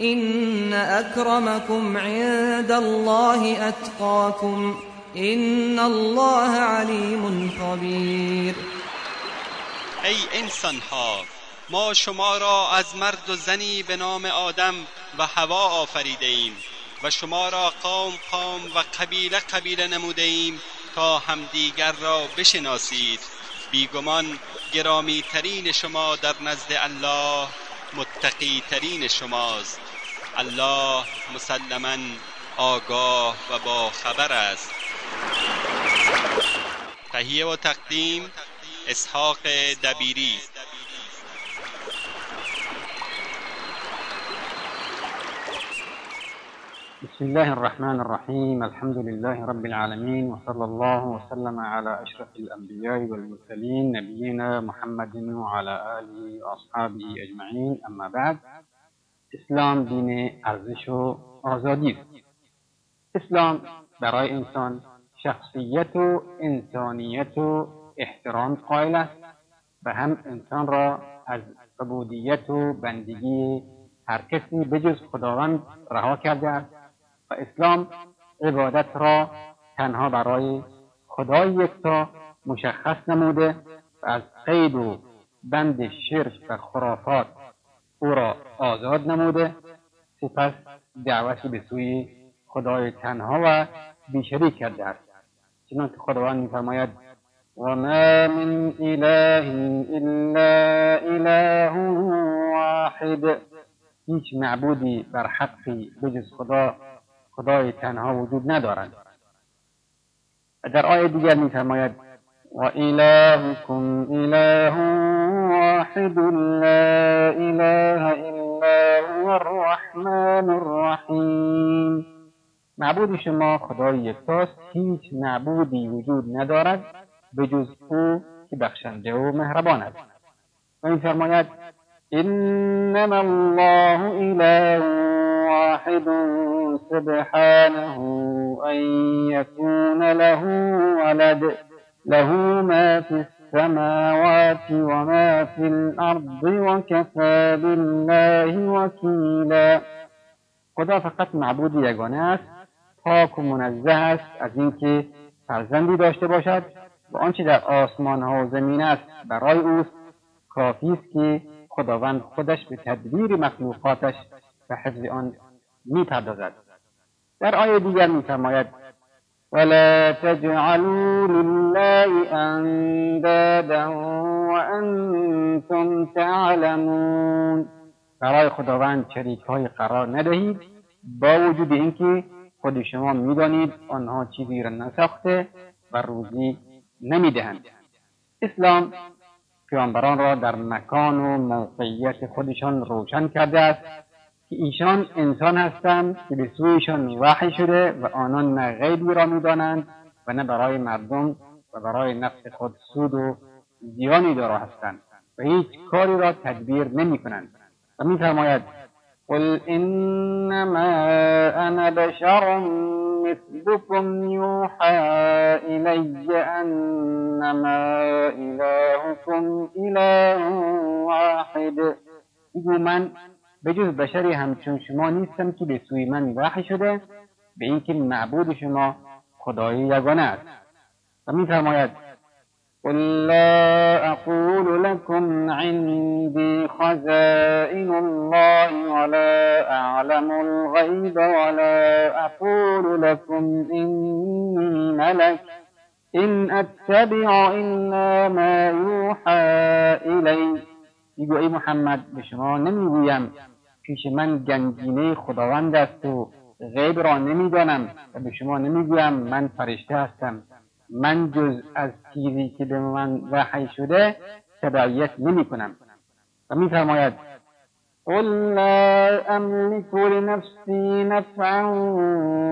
إن أكرمكم عند الله أتقاكم إن الله عليم خبير. ای انسان ها ما شما را از مرد و زنی به نام آدم و هوا آفریده ایم و شما را قوم قوم و قبیله قبیله نموده ایم تا همدیگر را بشناسید. بیگمان گرامی ترین شما در نزد الله متقی ترین شماست. الله مسلما آگاه و با خبر است. تهیه و تقدیم اسحاق دبیری. بسم الله الرحمن الرحيم الحمد لله رب العالمين وصلى الله وسلم على أشرف الأنبياء والمرسلين نبينا محمد وعلى آله وأصحابه أجمعين أما بعد اسلام دین ارزش و آزادی است. اسلام برای انسان شخصیت و انسانیت و احترام قائل است و هم انسان را از عبودیت و بندگی هر کسی بجز خداوند رها کرده است و اسلام عبادت را تنها برای خدای یکتا مشخص نموده و از قید و بند شرک و خرافات او را آزاد نموده. سپس دعوتی به سوی خدای تنها و بیشریک کرده است. چنانکه خداوند میفرماید وما من اله الا اله واحد. هیچ معبودی بر حقی بجز خدا خدای تنها وجود ندارد. در آیه دیگر میفرماید و الهکم اله واحد لا اله الا هو الرحمن الرحیم معبود شما خدای یکتاست هیچ معبودی وجود ندارد به جز او که بخشنده و مهربان است. و میفرماید انما الله اله واحد سبحانه ان يكون له ولد له ما في السماوات وما في الارض وكفى بالله وكيلا. خدا فقط معبود یگانه است. پاک و منزه است از اینکه فرزندی داشته باشد و آنچه در آسمان ها و زمین است برای اوست. کافی است که خداوند خودش به تدبیر مخلوقاتش و حفظ آن می‌پردازد. در آیه دیگر میفرماید ولا تجعلوا لله اندادا وانتم تعلمون برای خداوند شریک های قرار ندهید با وجود اینکه خود شما می‌دانید آنها چیزی را نساخته و روزی نمی‌دهند. اسلام پیامبران را در مکان و موقعیت خودشان روشن کرده است. که ایشان انسان هستند که به سویشان وحی شده و آنان نه غیبی را می‌دانند و نه برای مردم و برای نفس خود سود و زیانی دارا هستند و هیچ کاری را تدبیر نمی کنند و میفرماید قل انما انا بشر مثلكم يوحى إلي أنما إلهكم إله واحد. بگو من به جز بشری همچون شما نیستم که به سوی من وحی شده به اینکه معبود شما خدای یگانه است. و میفرماید قل لا أقول لكم عندي خزائن الله ولا أعلم الغيب ولا أقول لكم إني ملك إن أتبع إلا ما يوحى إلي میگو ای محمد به شما نمی‌گویم پیش من گنجینه خداوند است و غیب را نمی‌دانم و به شما نمی‌گویم من فرشته هستم. من جز از چیزی که به من وحی شده تبعیت نمی کنم و میفرماید قل لا أملك لنفسي نفعا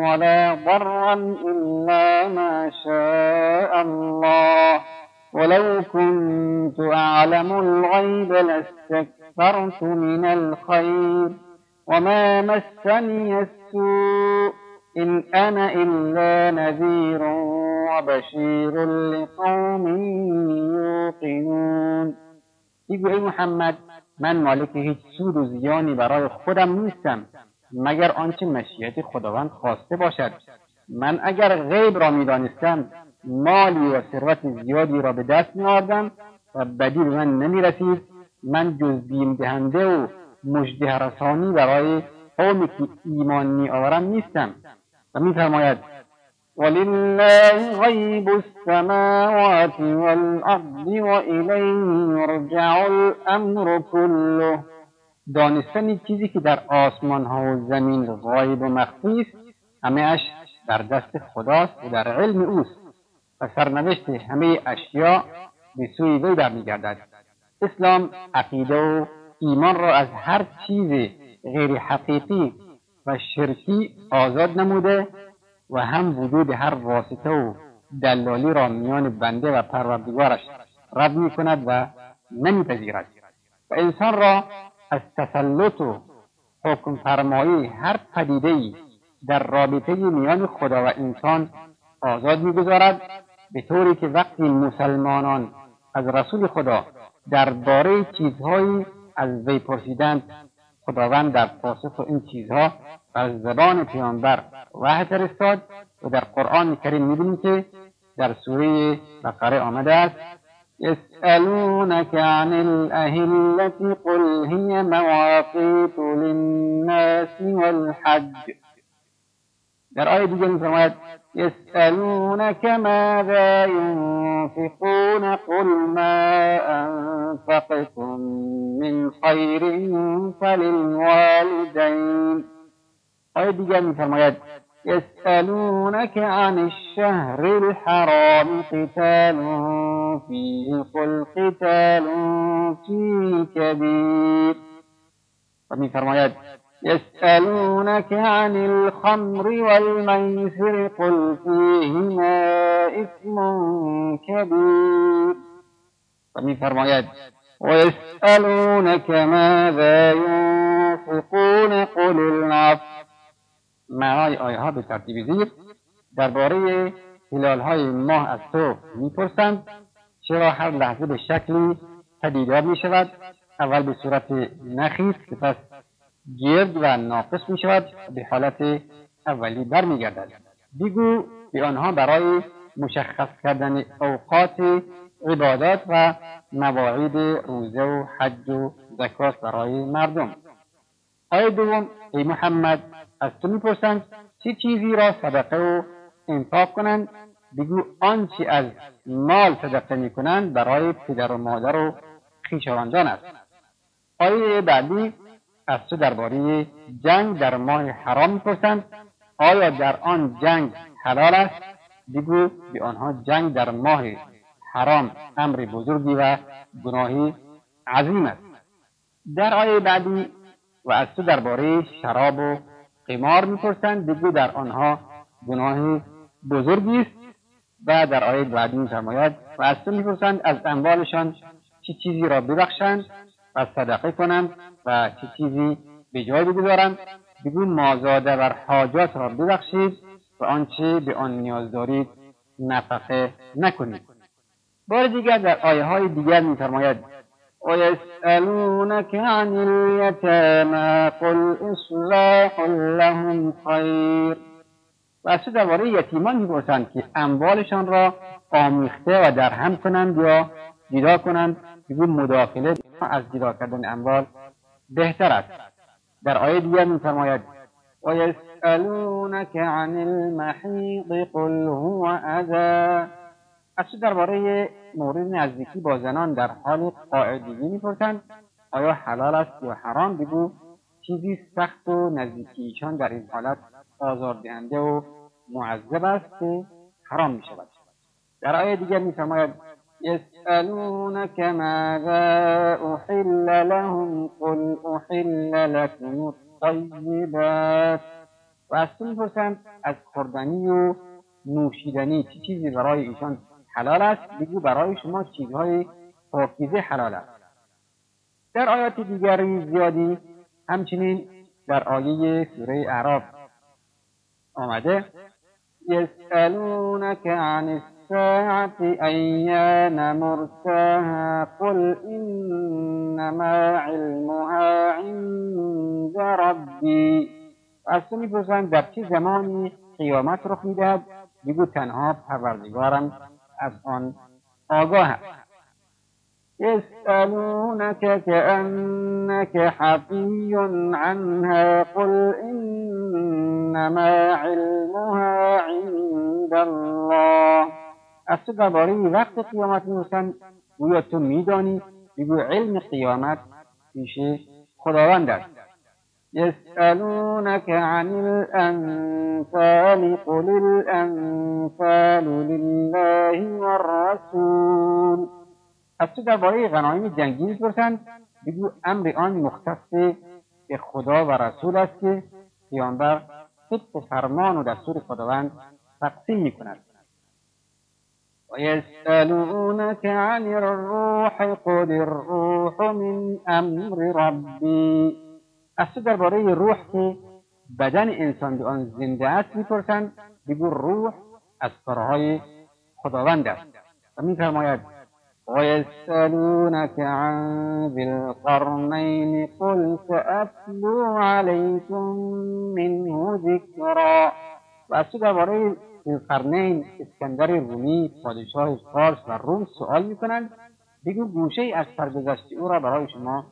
ولا ضرا إلا ما شاء الله. ولو كنت أعلم الغيب لاستكثرت من الخير وما مسني السوء إن أنا إلا نذير وبشير لقوم يوقنون. بگو ای محمد من مالک هیچ سود و زیانی برای خودم نیستم مگر آنچه مشیت خداوند خواسته باشد. من اگر غیب را می‌دانستم مالی و ثروت زیادی را به دست میآوردم و بدی به من نمی‌رسید. من جز بیم دهنده و مژده رسانی برای قومی که ایمان میآورم نیستم. و میفرماید ولله غیب السماوات والارض وإلیه یرجع الامر كله دانستن چیزی که در آسمان ها و زمین غایب و مخفی است همه اش در دست خداست و در علم اوست. و سرنوشت همه اشیا به سوی وی برمیگردد. اسلام عقیده و ایمان را از هر چیز غیر حقیقی و شرکی آزاد نموده و هم وجود هر واسطه و دلالی را میان بنده و پروردگارش رد می کند و نمیپذیرد. و انسان را از تسلط و حکم فرمایی هر پدیده در رابطه میان خدا و انسان آزاد می‌گذارد به طوری که وقتی مسلمانان از رسول خدا درباره چیزهایی از وی پرسیدند خداوند در پاسخ این چیزها از زبان پیامبر وحی فرستاد و در قرآن کریم می‌بینیم که در سوره بقره آمده است يسألونك عن الأهلة قل هي مواقيت للناس والحج. در آیه دیگه میفرماید يسألونك ماذا ينفقون قل ما أنفقتم من خير فللوالدين آیه دیگر میفرماید يسألونك عن الشهر الحرام قتال فيه قل قتال فيه كبير و میفرماید يسألونك عن الخمر والميسر قل فيهما إثم كبير. میفرماید ويسألونك ماذا ينفقون قل العفو. معنای آیه ها به ترتیب زیر درباره هلال های ماه از تو می‌پرسند چرا هر لحظه به شکلی پدیدار می شود اول به صورت نخیز که پس گرد و ناقص می شود به حالت اولی برمیگردد. بگو به آنها برای مشخص کردن اوقات عبادات و مواعید روزه و حج و زکات برای مردم. آیه دوم ای محمد از تو می‌پرسند چه چیزی را صدقه و انفاق کنند؟ بگو آنچه از مال صدقه می‌کنند برای پدر و مادر و خویشاوندان است. آیه بعدی از تو درباره جنگ در ماه حرام می‌پرسند آیا در آن جنگ حلال است؟ بگو به آنها جنگ در ماه حرام امر بزرگی و گناهی عظیم است. در آیه بعدی و از تو درباره شراب و قمار می‌پرسند؟ بگو در آنها گناه بزرگی است. و در آیه بعدی میفرماید و از تو می‌پرسند؟ از اموالشان چه چیزی را ببخشند؟ و صدقه کنند و چه چیزی به جای بگذارند بگو مازاده بر حاجات را ببخشید و آنچه به آن نیاز دارید نفقه نکنید. بار دیگر در آیه های دیگر میفرماید ويسألونك عن اليتامى قل إصلاح لهم خیر و از درباره یتیمان می‌پرسند که اموالشان را آمیخته و درهم کنند یا جدا کنند. بگو مداخله از جدا کردن اموال بهتر است. در آیه دیگر میفرماید ويسألونك عن المحيض قل هو أذى. از درباره مورد نزدیکی با زنان در حال قاعدگی می‌پرسند؟ آیا حلال است یا حرام؟ بگو. چیزی سخت و نزدیکیشان در این حالت آزاردهنده و معذب است که حرام می شود در آیه دیگر میفرماید يسألونك ماذا أحل لهم قل أحل لكم الطيبات و از تو می‌پرسند از خوردنی و نوشیدنی چه چیزی برای ایشان حلال است؟ بگو برای شما چیزهای پاکیزه حلال است. در آیات دیگری زیادی همچنین در آیه سوره اعراف آمده يسألونك عن الساعة أيان مرساها؟ قل إنما علمها عند ربي. از میپرسند در چه زمانی قیامت رخ میدهد؟ بگو تنها پروردگارم از آن آگاه است. يسألونك كأنك حفي عنها؟ قل إنما علمها عند الله. از تو درباره وقت قیامت می‌پرسند گویا تو میدانی؟ بگو علم قیامت پیش خداوند است. يسألونك عن الأنفال قل الأنفال لله والرسول. از تو درباره غنایم جنگی می‌پرسند بگو امر آن مختص به خدا و رسول است که پیامبر طبق فرمان و دستور خداوند تقسیم می‌کند. ويسألونك عن الروح قل الروح من أمر ربي. از تو درباره روح که بدن إنسان به آن زنده است میپرسند بگو روح از کارهای خداوند است. و ويسألونك عن ذي القرنين قل سأتلو عليكم منه ذكرا. و از تو درباره ذیالقرنین اسکندر رومی پادشاه فارس و روم سؤال می‌کنند. بگو گوشه از سرگذشت او را برای شما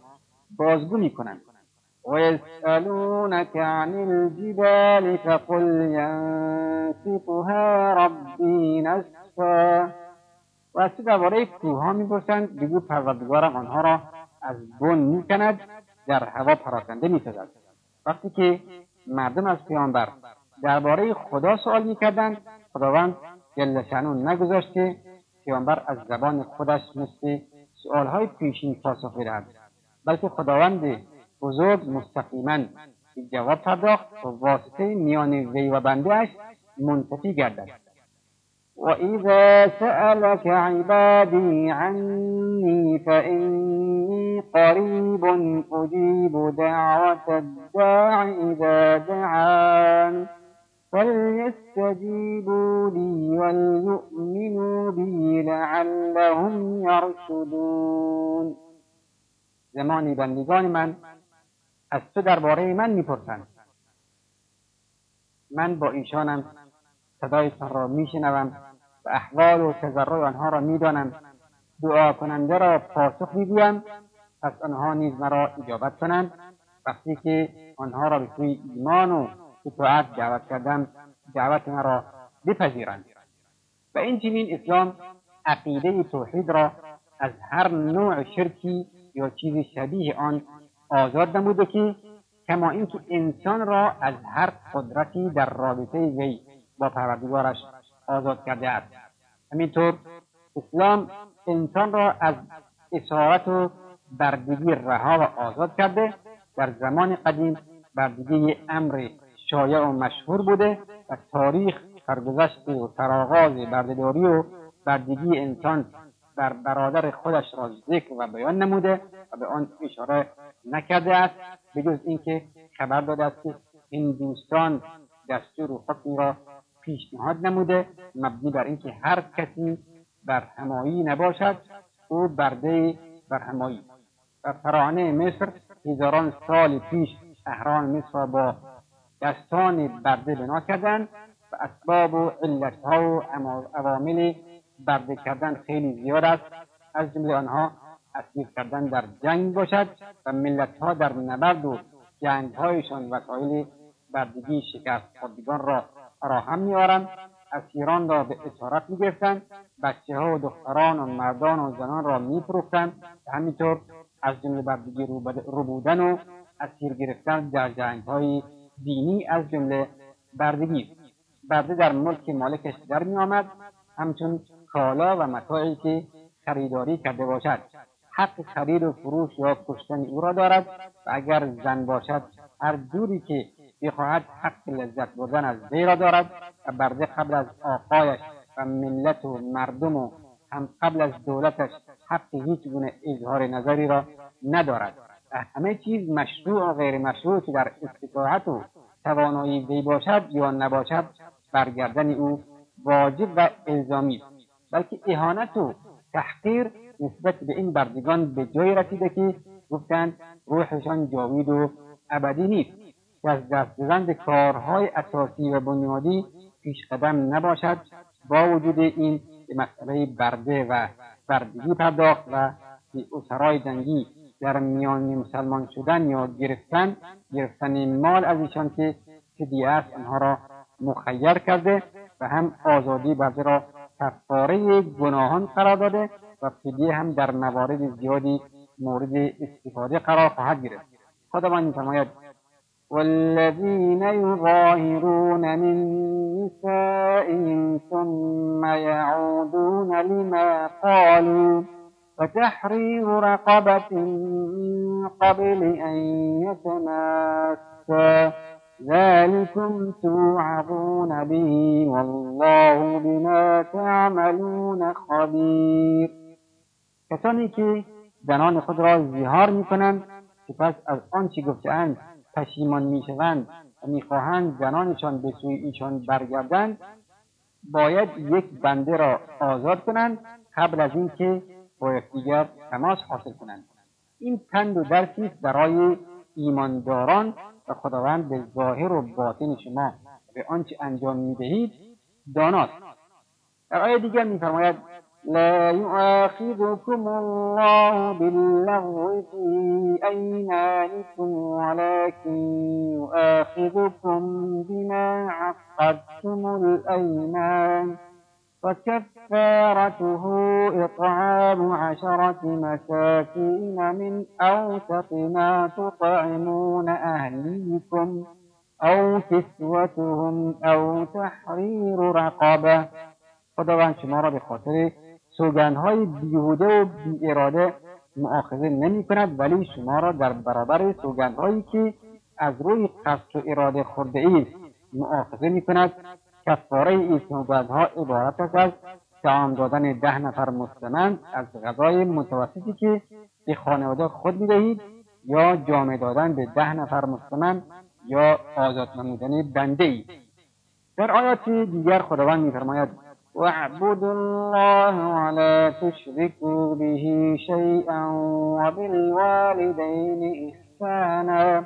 بازگو می‌کنند. ويسألونك عن الجبال فقل ينسفها ربي نسفا. و از تو درباره کوهها می‌پرسند. بگو پروردگارم آنها را از بن می‌کند در هوا پراکنده می‌سازد. وقتی که مردم از پیامبر درباره خدا سوال می‌کردند. خداوند جل شأنه نگذاشت که پیامبر از زبان خودش مثل سؤالهای پیشین پاسخ بدهد. بلکه خداوند بزرگ مستقیما جواب پرداخت و واسطه میان وی و بندهاش منتفی گردد. وإذا سألك عبادي عني فإني قريب أجيب دعوة الداع إذا دعان. فليستجيبوا لي وليؤمنوا بي لعلهم يرشدون زمانی بندگان من از تو درباره من می‌پرسند. من با ایشانم صدایتان را میشنوم و احوال و تضرع آنها را می‌دانم. دعا کننده را پاسخ می‌گویم پس آنها نیز مرا اجابت کنند. وقتی که آنها را به سوی ایمان و اطاعت دعوت کردم دعوت مرا بپذیرند. و این چنین اسلام عقیده توحید را از هر نوع شرکی یا چیز شبیه آن آزاد نموده که کما اینکه انسان را از هر قدرتی در رابطه وی با پروردگارش آزاد کرده است. همینطور اسلام انسان را از اسارت و بردگی رها و آزاد کرده. در زمان قدیم بردگی امر شایع و مشهور بوده و تاریخ سرگذشت و سرآغاز بردهداری و بردگی انسان بر برادر خودش را ذکر و بیان نموده و به آن اشاره نکرده است بجز اینکه خبر داده است که دوستان دستور و حکمی را پیشنهاد نموده مبنی بر اینکه هر کسی بر همایی نباشد او برده بر همایی و فرانه مصر هزاران سال پیش اهران مصر با دستان برده بنا کردند و اسباب و علتها و عوامل برده کردن خیلی زیاد است. از جمله آنها اسیر کردن در جنگ باشد و ملتها در نبرد و جنگهایشان وسایل بردگی شکست خوردگان را فراهم میآورند. اسیران را به اسارت می‌گرفتند. بچه ها و دختران و مردان و زنان را میفروختند. و همینطور از جمله بردگی ربودن و اسیر گرفتن در جنگ های دینی از جمله بردگی برده در ملک مالکش در می آمد همچون کالا و متاعی که خریداری کرده باشد. حق خرید و فروش یا کشتن او را دارد و اگر زن باشد هر جوری که بخواهد حق لذت بردن از وی را دارد و برده قبل از آقایش و ملت و مردم و هم قبل از دولتش حق هیچ گونه اظهار نظری را ندارد. همه چیز مشروع و غیر مشروع که در استطاعت و توانایی وی باشد یا نباشد برگردن او واجب و الزامی است. بلکه اهانت و تحقیر نسبت به این بردگان به جای رسیده که گفتند روحشان جاوید و ابدی نیست. که از دست کارهای اساسی و بنیادی پیش قدم نباشد. با وجود این به مسئله برده و بردگی پرداخت و به اسرای جنگی در میان مسلمان شدن یا گرفتن گرفتن مال از ایشان که فدیه است آنها را مخیر کرده و هم آزادی برده را کفاره گناهان قرار داده و فدیه هم در موارد زیادی مورد استفاده قرار خواهد گرفت. خداوند میفرماید والذين يظاهرون من نسائهم ثم يعودون لما قالوا فتحرير رقبة قبل أن يتماسا. ذلكم توعظون به والله بما تعملون خبیر کسانی که زنان خود را زیهار می‌کنند سپس از آنچه گفتهاند پشیمان می‌شوند و می‌خواهند زنانشان به سوی ایشان برگردند باید یک بنده را آزاد کنند قبل از اینکه یکدیگر تماس حاصل کنند. این پند و درسی است برای ایمانداران و خداوند به ظاهر و باطن شما به آنچه انجام می‌دهید داناست. در آیه دیگر میفرماید لا يؤاخذكم الله باللغو في أيمانكم ولكن يؤاخذكم بما عقدتم الأيمان وكفارته إطعام عشرة مساكين من أوسط ما تطعمون أهليكم أو كسوتهم أو تحرير رقبة. خداوند شما را به خاطر سوگندهای بیهوده و بی اراده معاخذه نمی کند ولی شما را در برابر سوگندهایی که از روی قصد و اراده خورده ایست معاخذه می کند. کفاره این سوگندها عبارت است از تعام دادن ده نفر مستمند از غذای متوسطی که به خانواده خود می‌دهید یا جامع دادن به ده نفر مستمند یا آزاد نمودن بنده ای در آیات دیگر خداوند میفرماید واعبدوا الله ولا تشركوا به شيئا وبالوالدين إحسانا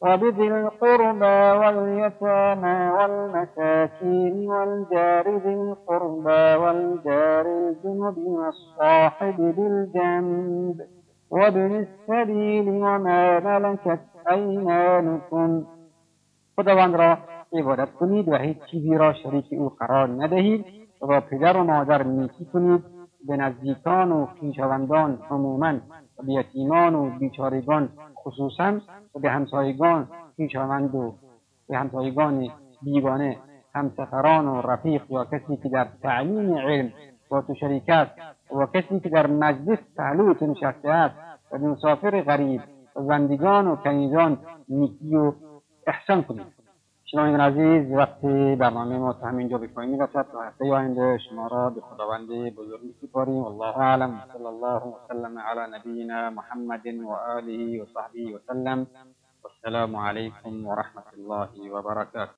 وبذي القربى واليتامى والمساكين والجار ذي القربى والجار الجنب والصاحب بالجنب وابن السبيل وما ملكت أيمانكم خداوند را عبادت کنید و هیچ چیزی را شریک او قرار ندهید. و با پدر و مادر نیکی کنید. به نزدیکان و خویشاوندان عموما و یتیمان و بیچارگان خصوصا و به همسایگان خویشاوند و به همسایگان بیگانه همسفران و رفیق یا کسی که در تعلیم علم با تو شریک و کسی که در مجلس پهلوی تو نشسته است و به مسافر غریب و زندگان و کنیزان نیکی و احسان کنید شنوندگان عزیز وقتی برنامه ما تا همینجا به پایان می‌رسد تا هفته آینده شما را به خداوند بزرگ میسپاریم. والله اعلم. صلی الله وسلم علی نبینا محمد و آله و صحبه وسلم علیکم ورحمة الله وبركاته